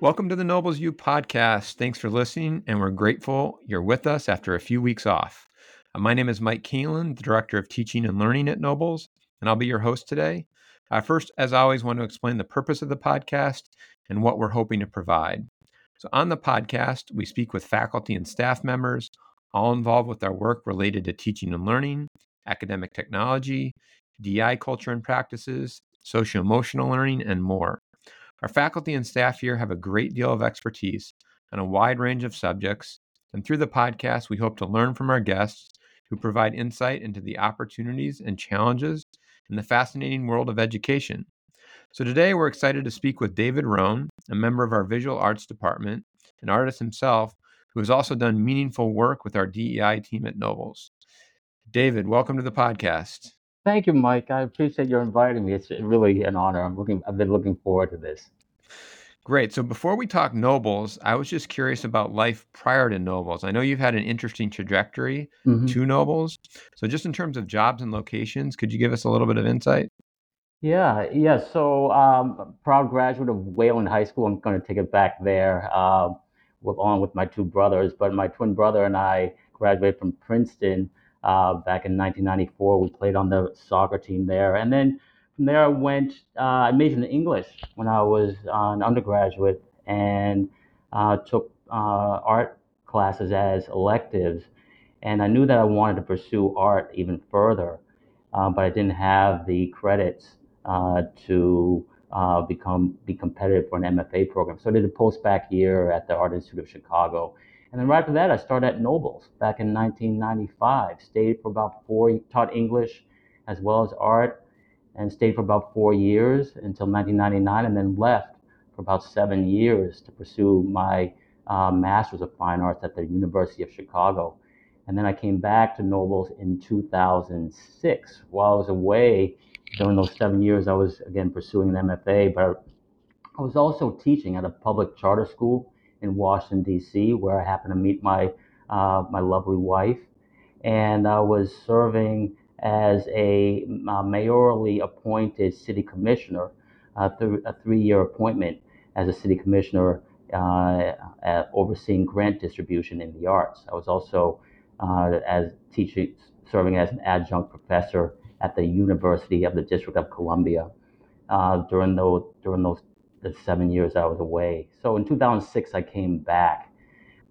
Welcome to the Nobles U podcast. Thanks for listening, and we're grateful you're with us after a few weeks off. Uh, my name is Mike Keelan, the Director of Teaching and Learning at Nobles, and I'll be your host today. I first, as always, want to explain the purpose of the podcast and what we're hoping to provide. So, on the podcast, we speak with faculty and staff members, all involved with our work related to teaching and learning, academic technology, DI culture and practices, socio emotional learning, and more. Our faculty and staff here have a great deal of expertise on a wide range of subjects, and through the podcast, we hope to learn from our guests who provide insight into the opportunities and challenges in the fascinating world of education. So today we're excited to speak with David Roane, a member of our visual arts department, an artist himself who has also done meaningful work with our DEI team at Nobles. David, welcome to the podcast. Thank you, Mike. I appreciate your inviting me. It's really an honor. I'm looking. I've been looking forward to this. Great. So before we talk Nobles, I was just curious about life prior to Nobles. I know you've had an interesting trajectory mm-hmm. to Nobles. So just in terms of jobs and locations, could you give us a little bit of insight? Yeah, yeah. So um, proud graduate of Wayland High School. I'm going to take it back there, uh, with, along with my two brothers. But my twin brother and I graduated from Princeton uh, back in 1994. We played on the soccer team there, and then from there I went. Uh, I majored in English when I was an undergraduate, and uh, took uh, art classes as electives. And I knew that I wanted to pursue art even further, uh, but I didn't have the credits uh, to become be competitive for an MFA program. So I did a post-bac year at the Art Institute of Chicago and then right after that, I started at Nobles back in 1995. Stayed for about four, taught English as well as art, and stayed for about four years until 1999, and then left for about seven years to pursue my uh, Master's of Fine Arts at the University of Chicago. And then I came back to Nobles in 2006. While I was away during those seven years, I was again pursuing an MFA, but I was also teaching at a public charter school in Washington D.C., where I happened to meet my uh, my lovely wife, and I was serving as a uh, mayorally appointed city commissioner, uh, a three-year appointment as a city commissioner uh, overseeing grant distribution in the arts. I was also uh, as teaching, serving as an adjunct professor at the University of the District of Columbia uh, during those during those the seven years I was away. So in 2006, I came back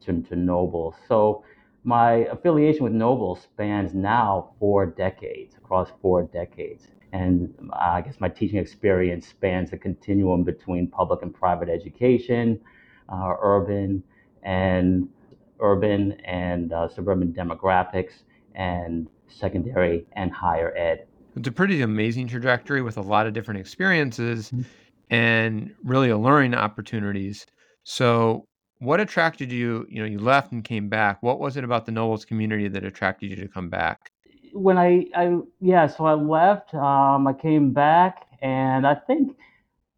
to, to Noble. So my affiliation with Noble spans now four decades, across four decades. And I guess my teaching experience spans the continuum between public and private education, uh, urban and urban and uh, suburban demographics, and secondary and higher ed. It's a pretty amazing trajectory with a lot of different experiences. Mm-hmm and really alluring opportunities. So, what attracted you? You know, you left and came back. What was it about the Nobles community that attracted you to come back? When I, I yeah, so I left. Um, I came back, and I think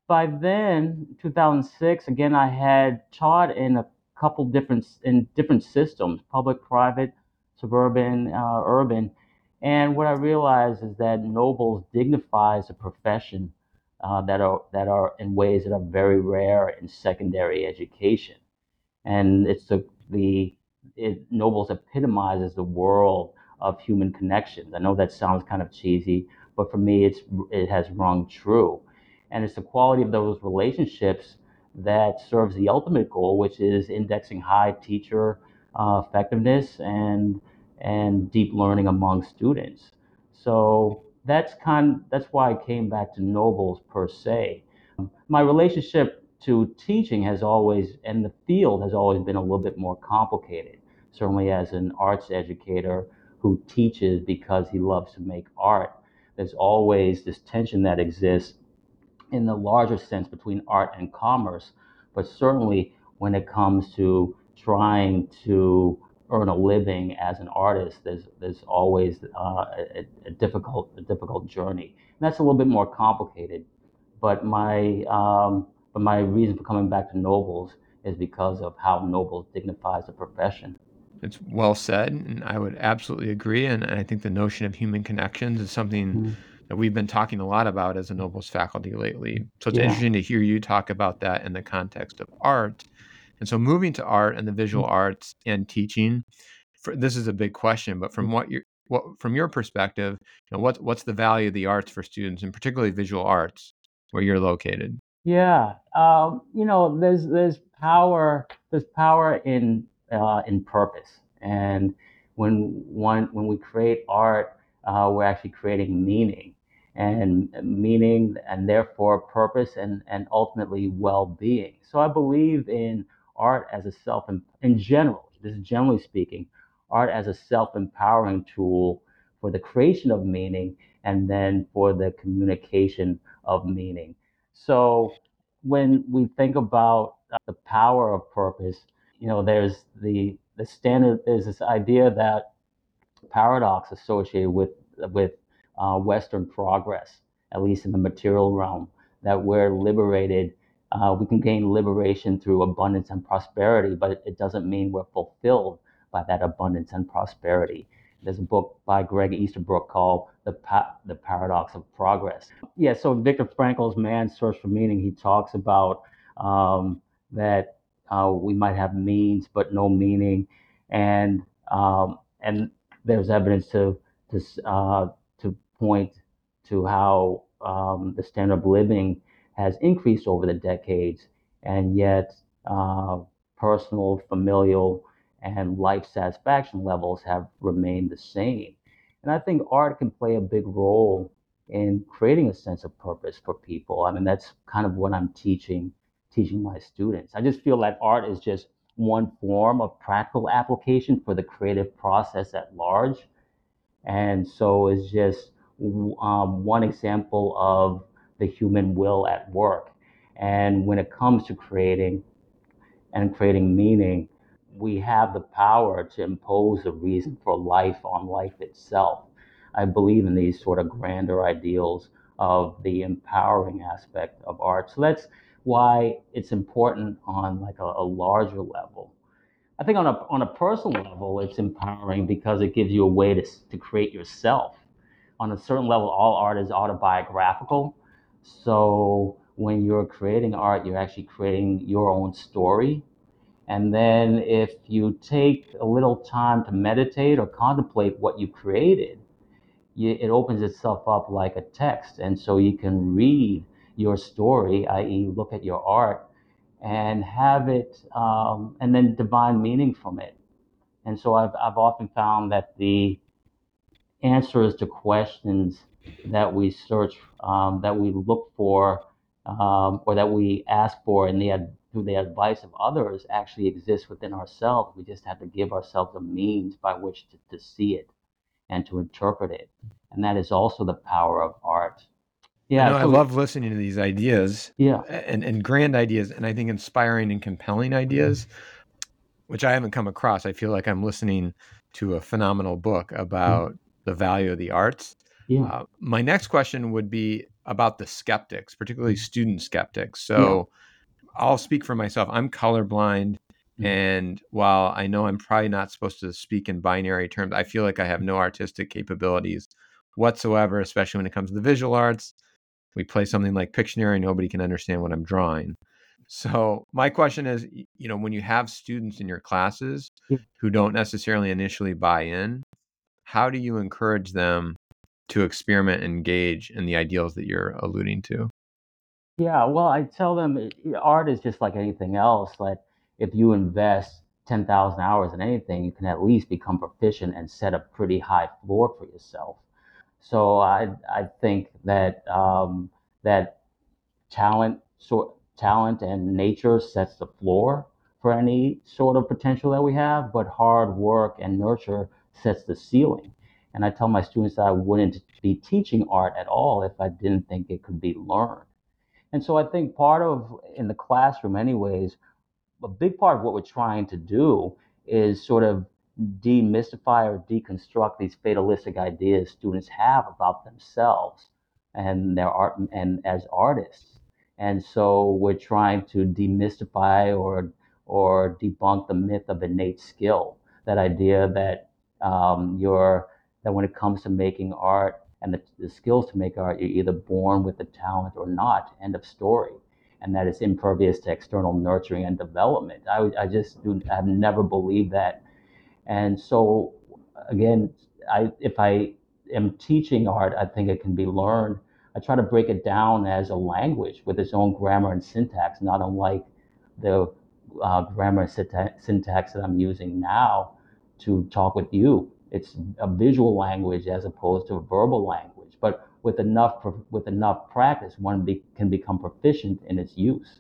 by then, 2006, again, I had taught in a couple different in different systems: public, private, suburban, uh, urban. And what I realized is that Nobles dignifies a profession uh, that are that are in ways that are very rare in secondary education, and it's the the it, Nobles epitomizes the world of human connections. I know that sounds kind of cheesy, but for me, it's it has rung true, and it's the quality of those relationships that serves the ultimate goal, which is indexing high teacher uh, effectiveness and and deep learning among students. So that's kind that's why I came back to Nobles per se. My relationship to teaching has always and the field has always been a little bit more complicated. Certainly as an arts educator who teaches because he loves to make art, there's always this tension that exists in the larger sense between art and commerce, but certainly when it comes to trying to earn a living as an artist, there's there's always uh, a, a, difficult a difficult journey. And that's a little bit more complicated. But my um, but my reason for coming back to Nobles is because of how Nobles dignifies the profession. It's well said, and I would absolutely agree. And I think the notion of human connections is something mm-hmm. that we've been talking a lot about as a Nobles faculty lately. So it's Yeah. interesting to hear you talk about that in the context of art. And so moving to art and the visual Mm-hmm. arts and teaching, for, this is a big question, but from what you what from your perspective, you know, what's what's the value of the arts for students, and particularly visual arts, where you're located? Yeah, um, you know, there's there's power there's power in uh, in purpose, and when one when we create art, uh, we're actually creating meaning, and meaning, and therefore purpose, and and ultimately well-being. So I believe in art as a self in general. This is generally speaking, art as a self-empowering tool for the creation of meaning, and then for the communication of meaning. So when we think about uh, the power of purpose, you know, there's the the standard there's this idea that paradox associated with with uh, Western progress, at least in the material realm, that we're liberated. Uh, we can gain liberation through abundance and prosperity, but it doesn't mean we're fulfilled by that abundance and prosperity. There's a book by Greg Easterbrook called "The pa- The Paradox of Progress." Yeah, so Viktor Frankl's Man's Search for Meaning, he talks about um, that uh, we might have means but no meaning, and um, and there's evidence to to uh, to point to how um, the standard of living has increased over the decades, and yet uh, personal, familial, and life satisfaction levels have remained the same. And I think art can play a big role in creating a sense of purpose for people. I mean, that's kind of what I'm teaching teaching my students. I just feel like art is just one form of practical application for the creative process at large. And so it's just um, one example of the human will at work. And when it comes to creating and creating meaning, we have the power to impose a reason for life on life itself. I believe in these sort of grander ideals of the empowering aspect of art. So that's why it's important on like a, a larger level. I think on a on a personal level, it's empowering because it gives you a way to to create yourself. On a certain level, all art is autobiographical. So when you're creating art, you're actually creating your own story. And then if you take a little time to meditate or contemplate what you created, it opens itself up like a text. And so you can read your story, i.e., look at your art, and have it, um, and then divine meaning from it. And so I've, I've often found that the answers to questions that we search, um, that we look for, um, or that we ask for and the through the advice of others actually exists within ourselves. We just have to give ourselves a means by which to, to see it and to interpret it. And that is also the power of art. Yeah, I, I love listening to these ideas. Yeah, and, and grand ideas, and I think inspiring and compelling ideas, which I haven't come across. I feel like I'm listening to a phenomenal book about the value of the arts. Yeah, Uh, my next question would be about the skeptics, particularly student skeptics. So I'll speak for myself. I'm colorblind. Mhm. And while I know I'm probably not supposed to speak in binary terms, I feel like I have no artistic capabilities whatsoever, especially when it comes to the visual arts. We play something like Pictionary, nobody can understand what I'm drawing. So, my question is you know, when you have students in your classes who don't necessarily initially buy in, how do you encourage them to experiment and engage in the ideals that you're alluding to? yeah. Well, I tell them uh, art is just like anything else. Like if you invest 10,000 hours in anything, you can at least become proficient and set a pretty high floor for yourself. So I I think that um, that talent sort talent and nature sets the floor for any sort of potential that we have, but hard work and nurture sets the ceiling. And I tell my students that I wouldn't be teaching art at all if I didn't think it could be learned. And so I think part of in the classroom, anyways, a big part of what we're trying to do is sort of demystify or deconstruct these fatalistic ideas students have about themselves and their art and as artists. And so we're trying to demystify or or debunk the myth of innate skill. That idea that um, you're that when it comes to making art, and the, the skills to make art, you're either born with the talent or not. End of story. And that it's impervious to external nurturing and development. I, I just do, I've never believed that. And so, again, I, if I am teaching art, I think it can be learned. I try to break it down as a language with its own grammar and syntax, not unlike the uh, grammar and syntax that I'm using now to talk with you. It's a visual language as opposed to a verbal language, but with enough with enough practice, one be, can become proficient in its use.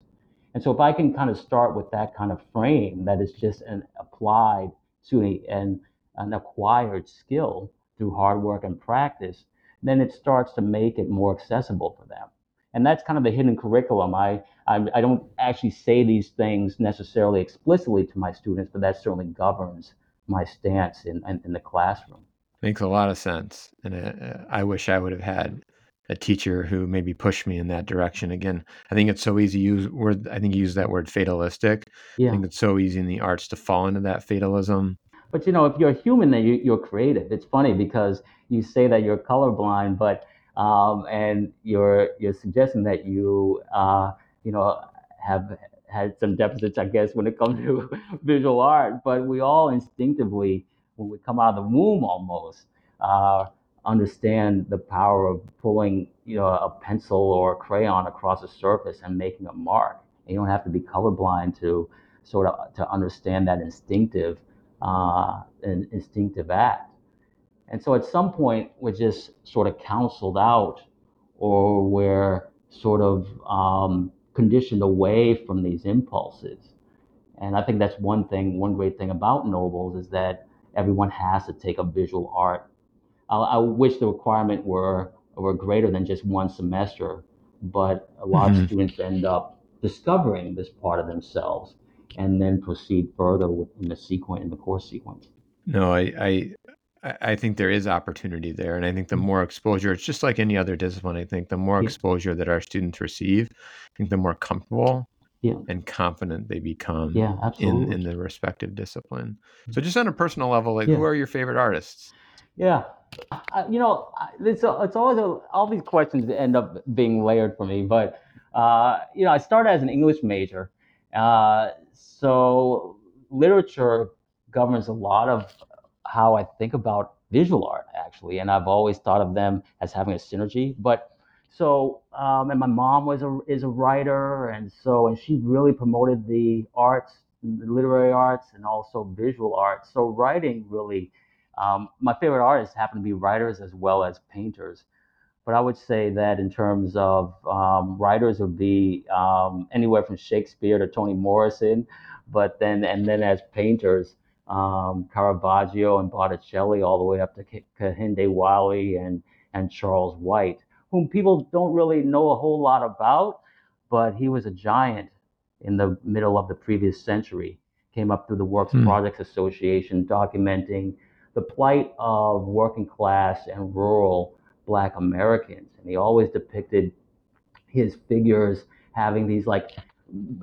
And so, if I can kind of start with that kind of frame, that is just an applied to an acquired skill through hard work and practice, then it starts to make it more accessible for them. And that's kind of the hidden curriculum. I, I, I don't actually say these things necessarily explicitly to my students, but that certainly governs my stance in, in, in the classroom. Makes a lot of sense. And uh, I wish I would have had a teacher who maybe pushed me in that direction. Again, I think it's so easy to use word. I think you use that word fatalistic. Yeah. I think it's so easy in the arts to fall into that fatalism. But you know, if you're human, then you, you're creative. It's funny because you say that you're colorblind, but um, and you're you're suggesting that you uh, you know have had some deficits, I guess, when it comes to visual art. But we all instinctively, when we come out of the womb, almost uh, understand the power of pulling, you know, a pencil or a crayon across a surface and making a mark. And you don't have to be colorblind to sort of to understand that instinctive, uh, an instinctive act. And so, at some point, we're just sort of counseled out, or we're sort of um, conditioned away from these impulses. And I think that's one thing, one great thing about Nobles is that everyone has to take a visual art. I, I wish the requirement were were greater than just one semester, but a lot mm-hmm. of students end up discovering this part of themselves and then proceed further within the sequence in the course sequence. No, I, I I think there is opportunity there. And I think the mm-hmm. more exposure, it's just like any other discipline. I think the more yeah. exposure that our students receive, I think the more comfortable yeah. and confident they become yeah, in, in the respective discipline. So, mm-hmm. just on a personal level, like yeah. who are your favorite artists? Yeah. Uh, you know, it's, it's always a, all these questions end up being layered for me. But, uh, you know, I started as an English major. Uh, so, literature governs a lot of how I think about visual art actually, and I've always thought of them as having a synergy. But so, um, and my mom was a is a writer, and so and she really promoted the arts, the literary arts, and also visual arts. So writing really, um, my favorite artists happen to be writers as well as painters. But I would say that in terms of um, writers would be um, anywhere from Shakespeare to Toni Morrison, but then and then as painters, um, Caravaggio and Botticelli, all the way up to Kehinde Wiley and, and Charles White, whom people don't really know a whole lot about, but he was a giant in the middle of the previous century. Came up through the Works hmm. Projects Association, documenting the plight of working class and rural Black Americans. And he always depicted his figures having these like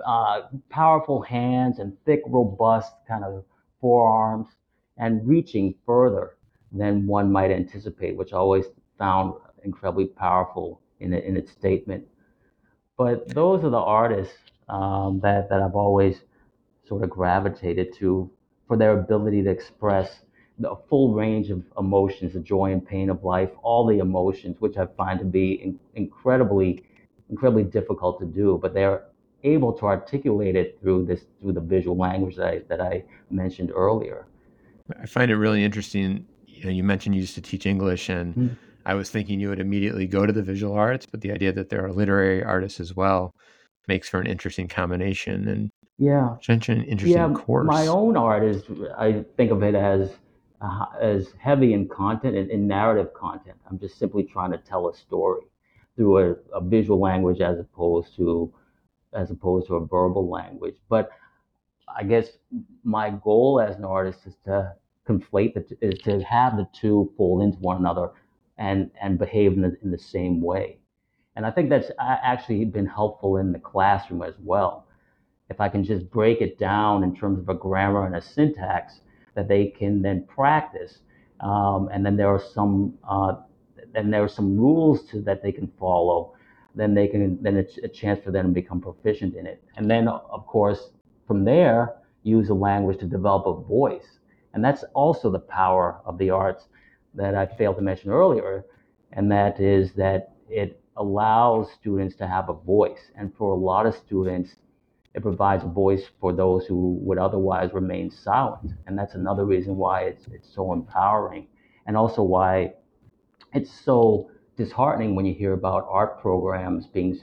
uh, powerful hands and thick, robust kind of forearms, and reaching further than one might anticipate, which I always found incredibly powerful in, in its statement. But those are the artists um, that, that I've always sort of gravitated to for their ability to express the full range of emotions, the joy and pain of life, all the emotions, which I find to be in, incredibly, incredibly difficult to do. But they're able to articulate it through this through the visual language that I, that I mentioned earlier. I find it really interesting. You, know, you mentioned you used to teach English, and mm-hmm. I was thinking you would immediately go to the visual arts, but the idea that there are literary artists as well makes for an interesting combination and yeah, such an interesting yeah, course. My own art is I think of it as uh, as heavy in content and in narrative content. I'm just simply trying to tell a story through a, a visual language as opposed to as opposed to a verbal language. But I guess my goal as an artist is to conflate the, is to have the two fold into one another and and behave in the, in the same way. And I think that's actually been helpful in the classroom as well. If I can just break it down in terms of a grammar and a syntax that they can then practice, um, and then there are some uh, and there are some rules to that they can follow, then they can then it's a chance for them to become proficient in it. And then of course from there use the language to develop a voice. And that's also the power of the arts that I failed to mention earlier, and that is that it allows students to have a voice. And for a lot of students, it provides a voice for those who would otherwise remain silent. And that's another reason why it's, it's so empowering. And also why it's so disheartening when you hear about art programs being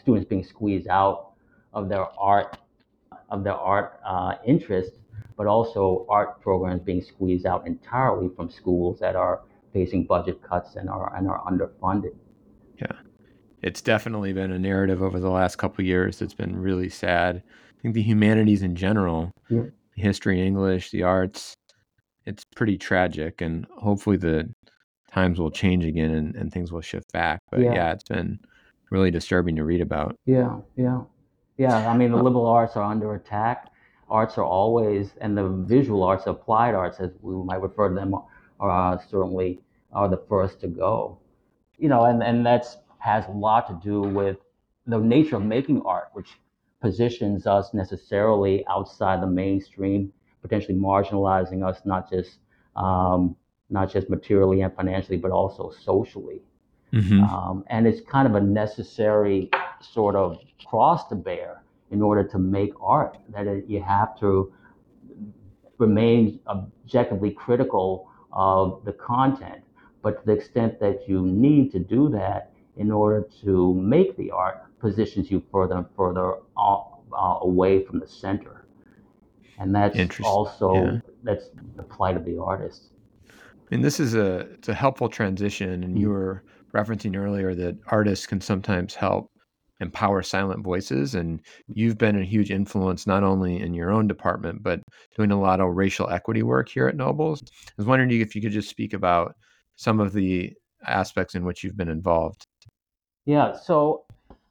students being squeezed out of their art of their art uh, interest, but also art programs being squeezed out entirely from schools that are facing budget cuts and are and are underfunded. Yeah, it's definitely been a narrative over the last couple years that's been really sad. I think the humanities in general, yeah. history, English, the arts, it's pretty tragic, and hopefully the times will change again and, and things will shift back. But yeah. yeah, it's been really disturbing to read about. Yeah, yeah, yeah. I mean, the liberal arts are under attack. Arts are always, and the visual arts, applied arts, as we might refer to them, are certainly are the first to go. You know, and and that's has a lot to do with the nature of making art, which positions us necessarily outside the mainstream, potentially marginalizing us not just um, not just materially and financially, but also socially. Mm-hmm. Um, and it's kind of a necessary sort of cross to bear in order to make art. That it, you have to remain objectively critical of the content, but to the extent that you need to do that in order to make the art positions you further and further uh, uh, away from the center. And that's also yeah. that's the plight of the artist. And this is a it's a helpful transition. And you mm-hmm. were referencing earlier that artists can sometimes help empower silent voices. And you've been a huge influence not only in your own department, but doing a lot of racial equity work here at Nobles. I was wondering if you could just speak about some of the aspects in which you've been involved. Yeah, so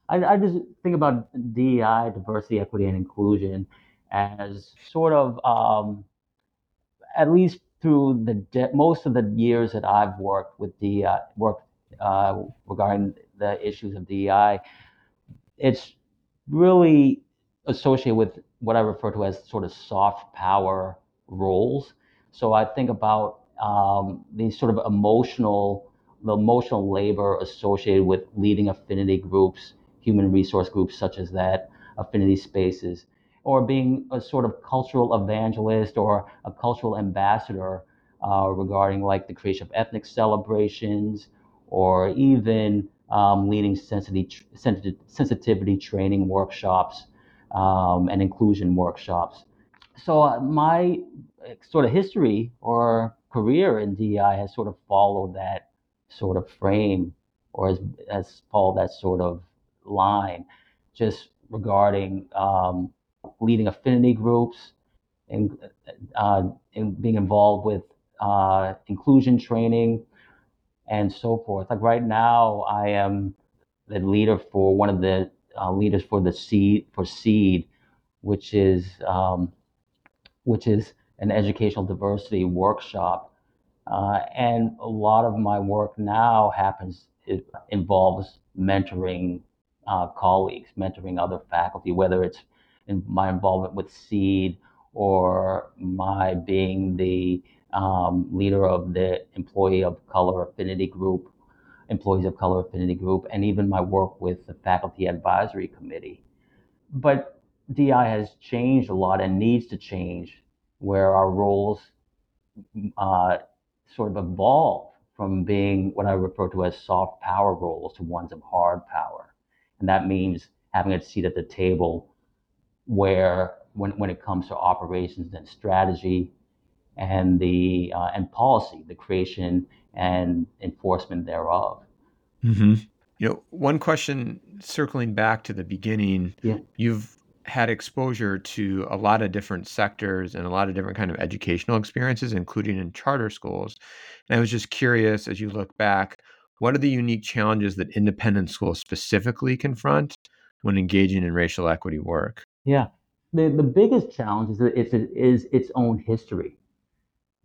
I, I just think about DEI, diversity, equity, and inclusion, as sort of um, at least through the de- most of the years that I've worked with the uh, work uh, regarding the issues of DEI, it's really associated with what I refer to as sort of soft power roles. So I think about um, these sort of emotional, the emotional labor associated with leading affinity groups, human resource groups such as that, affinity spaces, or being a sort of cultural evangelist or a cultural ambassador uh, regarding like the creation of ethnic celebrations or even um, leading sensitivity, sensitivity training workshops um, and inclusion workshops. So uh, my uh, sort of history or career in DEI has sort of followed that sort of frame or has, has followed that sort of line just regarding um, leading affinity groups and, uh, and being involved with uh, inclusion training and so forth. Like right now, I am the leader for one of the uh, leaders for the SEED for SEED, which is um, which is an educational diversity workshop. Uh, and a lot of my work now happens it involves mentoring uh, colleagues, mentoring other faculty, whether it's in my involvement with SEED or my being the um, leader of the employee of color affinity group, employees of color affinity group, and even my work with the faculty advisory committee. But DI has changed a lot and needs to change where our roles uh, sort of evolve from being what I refer to as soft power roles to ones of hard power. And that means having a seat at the table where when, when it comes to operations and strategy and the uh, and policy, the creation and enforcement thereof. Mm-hmm. You know, one question circling back to the beginning, yeah. you've had exposure to a lot of different sectors and a lot of different kind of educational experiences, including in charter schools. And I was just curious, as you look back, what are the unique challenges that independent schools specifically confront when engaging in racial equity work? Yeah. The, the biggest challenge is, it's, is its own history.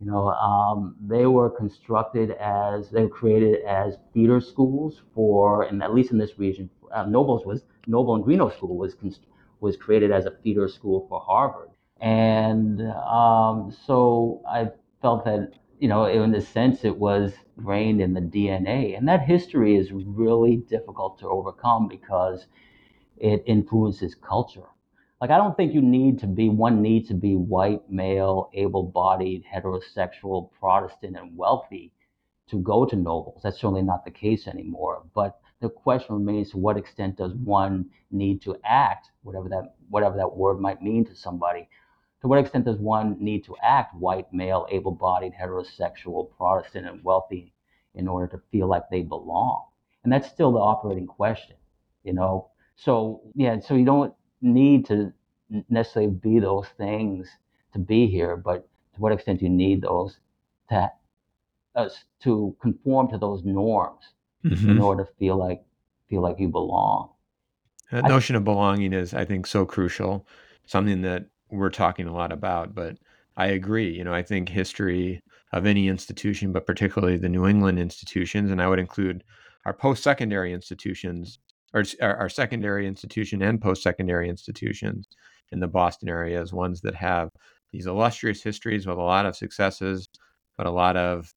You know, um, they were constructed as they were created as feeder schools for, and at least in this region, uh, Nobles was Noble and Greenough School was was created as a feeder school for Harvard, and um, so I felt that you know, in a sense, it was ingrained in the DNA, and that history is really difficult to overcome because it influences culture like I don't think you need to be one needs to be white, male, able-bodied, heterosexual, Protestant, and wealthy to go to nobles. That's certainly not the case anymore. But the question remains: to what extent does one need to act, whatever that whatever that word might mean to somebody? To what extent does one need to act white, male, able-bodied, heterosexual, Protestant, and wealthy in order to feel like they belong? And that's still the operating question, you know. So yeah, so you don't need to necessarily be those things to be here, but to what extent you need those to us to conform to those norms mm-hmm. in order to feel like feel like you belong. That notion of belonging is, I think, so crucial. Something that we're talking a lot about, but I agree. You know, I think history of any institution, but particularly the New England institutions, and I would include our post-secondary institutions our, our secondary institution and post-secondary institutions in the Boston area as ones that have these illustrious histories with a lot of successes, but a lot of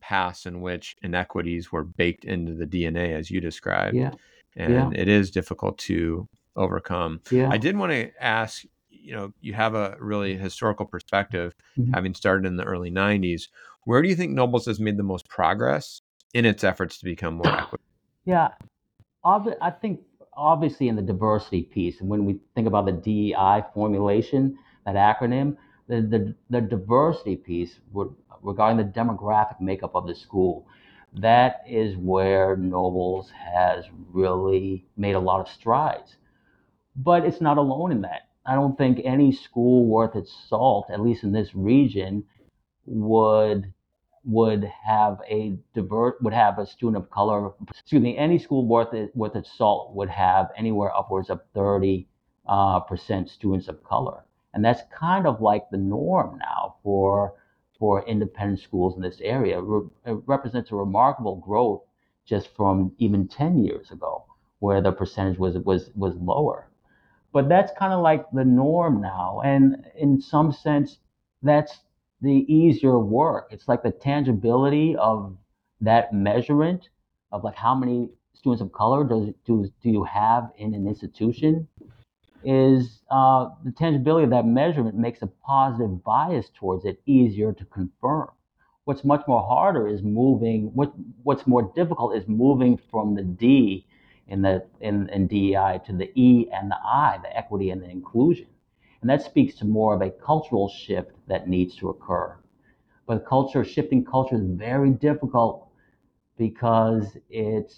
paths in which inequities were baked into the DNA, as you described. Yeah. And yeah. it is difficult to overcome. Yeah. I did want to ask you know, you have a really historical perspective, mm-hmm. having started in the early 90s. Where do you think Nobles has made the most progress in its efforts to become more equitable? Yeah, I think obviously in the diversity piece, and when we think about the DEI formulation, that acronym, the, the, the diversity piece regarding the demographic makeup of the school, that is where Nobles has really made a lot of strides. But it's not alone in that. I don't think any school worth its salt, at least in this region, would would have a divert would have a student of color. Excuse me, any school worth it worth its salt would have anywhere upwards of thirty uh, percent students of color, and that's kind of like the norm now for for independent schools in this area. It represents a remarkable growth just from even ten years ago, where the percentage was was was lower. But that's kind of like the norm now, and in some sense, that's the easier work. It's like the tangibility of that measurement of like how many students of color does do, do you have in an institution is uh, the tangibility of that measurement makes a positive bias towards it easier to confirm. What's much more harder is moving. What what's more difficult is moving from the D in the in, in DEI to the E and the I, the equity and the inclusion. And that speaks to more of a cultural shift that needs to occur. But culture, shifting culture is very difficult because it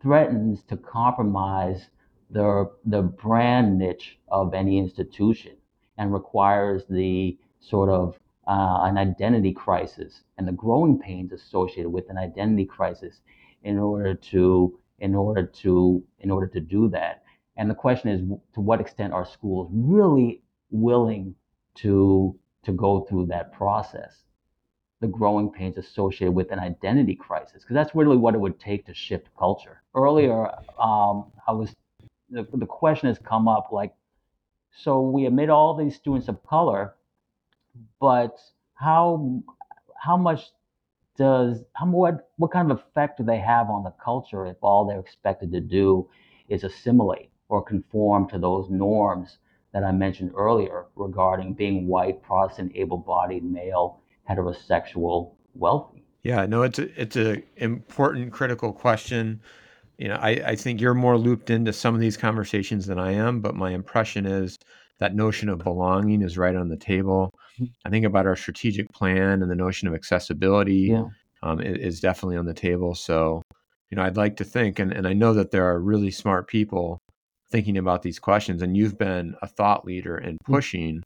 threatens to compromise the, the brand niche of any institution and requires the sort of uh, an identity crisis and the growing pains associated with an identity crisis in order to in order to in order to do that and the question is to what extent are schools really willing to to go through that process. The growing pains associated with an identity crisis because that's really what it would take to shift culture. Earlier um, i was the, the question has come up like so we admit all these students of color but how how much does how what what kind of effect do they have on the culture if all they're expected to do is assimilate or conform to those norms that I mentioned earlier regarding being white, Protestant, able-bodied, male, heterosexual, wealthy. Yeah, no, it's a it's a important, critical question. You know, I, I think you're more looped into some of these conversations than I am, but my impression is that notion of belonging is right on the table. Mm-hmm. I think about our strategic plan and the notion of accessibility yeah. um, is definitely on the table. So, you know, I'd like to think, and, and I know that there are really smart people thinking about these questions and you've been a thought leader in mm. pushing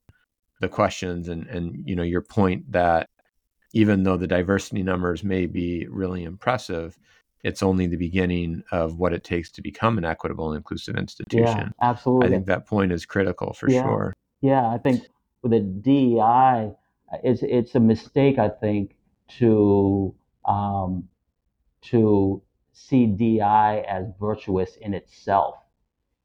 the questions and and you know your point that even though the diversity numbers may be really impressive it's only the beginning of what it takes to become an equitable and inclusive institution. Yeah, absolutely. I think that point is critical for yeah. sure. Yeah, I think with the DEI it's it's a mistake, I think, to um, to see DI as virtuous in itself.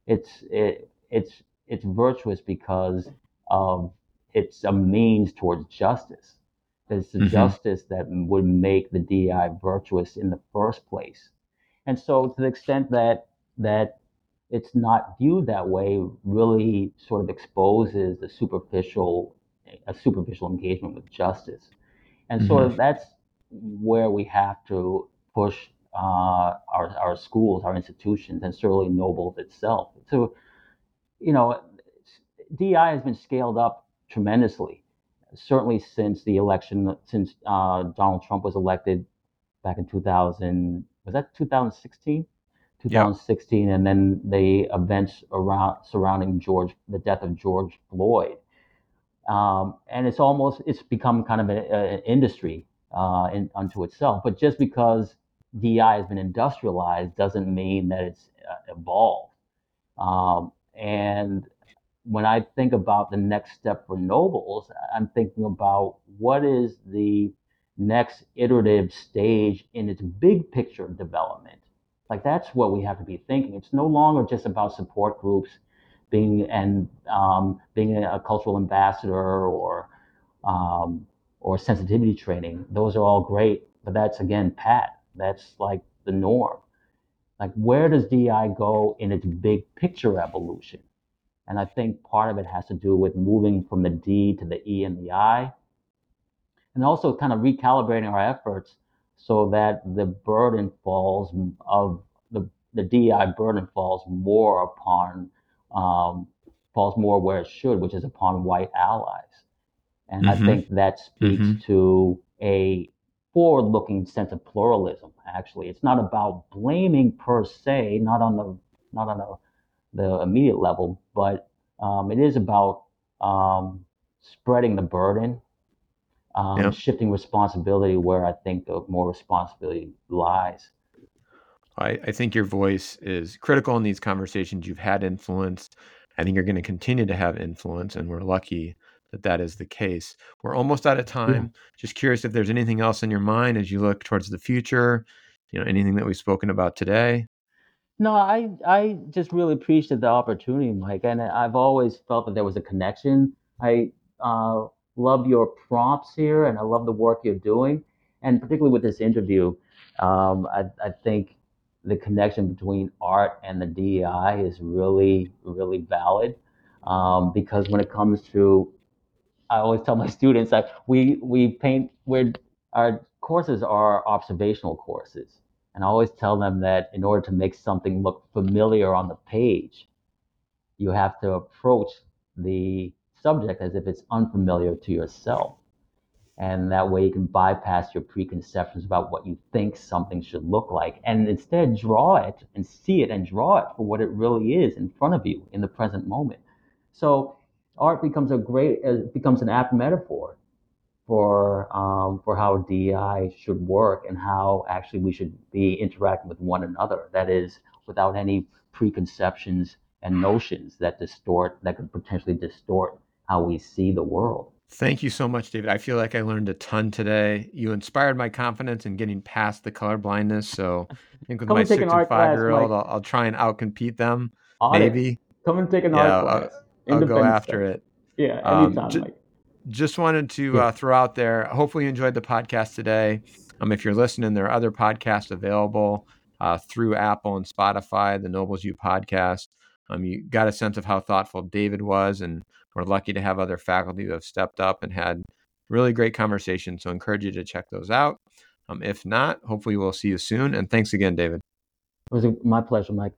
It's it, it's it's virtuous because of it's a means towards justice. It's the Mhm. justice that would make the DI virtuous in the first place. And so, to the extent that that it's not viewed that way, really sort of exposes the superficial a superficial engagement with justice. And sort Mhm. of that's where we have to push uh, our, our schools, our institutions, and certainly Nobles itself. So, you know, DI has been scaled up tremendously, certainly since the election, since uh, Donald Trump was elected back in 2000. Was that 2016? Yeah. 2016, and then the events around surrounding George, the death of George Floyd, um, and it's almost it's become kind of an industry uh, in, unto itself. But just because DI has been industrialized doesn't mean that it's uh, evolved. Um, and when I think about the next step for Nobles, I'm thinking about what is the next iterative stage in its big picture development. Like that's what we have to be thinking. It's no longer just about support groups being and um, being a, cultural ambassador or um, or sensitivity training. Those are all great, but that's again pat. That's like the norm. Like where does DI go in its big picture evolution? And I think part of it has to do with moving from the D to the E and the I, and also kind of recalibrating our efforts so that the burden falls of the, the DI burden falls more upon um, falls more where it should, which is upon white allies. And mm-hmm. I think that speaks mm-hmm. to a forward-looking sense of pluralism. Actually, it's not about blaming per se, not on the not on the, the immediate level, but um, it is about um, spreading the burden, um, yeah. shifting responsibility where I think the more responsibility lies. I, I think your voice is critical in these conversations. You've had influence. I think you're going to continue to have influence, and we're lucky that that is the case. We're almost out of time. Yeah. Just curious if there's anything else in your mind as you look towards the future. You know, anything that we've spoken about today. No, I I just really appreciate the opportunity, Mike, and I've always felt that there was a connection. I uh, love your prompts here, and I love the work you're doing, and particularly with this interview, um, I, I think the connection between art and the DEI is really, really valid. Um, because when it comes to, I always tell my students that we we paint we our courses are observational courses, and I always tell them that in order to make something look familiar on the page, you have to approach the subject as if it's unfamiliar to yourself. And that way you can bypass your preconceptions about what you think something should look like and instead draw it and see it and draw it for what it really is in front of you in the present moment. So art becomes a great uh, becomes an apt metaphor for um, for how DI should work and how actually we should be interacting with one another. That is, without any preconceptions and notions that distort that could potentially distort how we see the world. Thank you so much, David. I feel like I learned a ton today. You inspired my confidence in getting past the color blindness. So I think with Come my six and five year old, I'll, I'll, try and outcompete them. maybe. Come and take an yeah, art class. I'll, I'll go after stuff. it. Yeah, anytime. Um, j- just wanted to uh, throw out there. Hopefully, you enjoyed the podcast today. Um, if you're listening, there are other podcasts available uh, through Apple and Spotify. The Nobles U podcast. Um, you got a sense of how thoughtful David was, and we're lucky to have other faculty who have stepped up and had really great conversations. So, I encourage you to check those out. Um, if not, hopefully, we'll see you soon. And thanks again, David. It was my pleasure, Mike.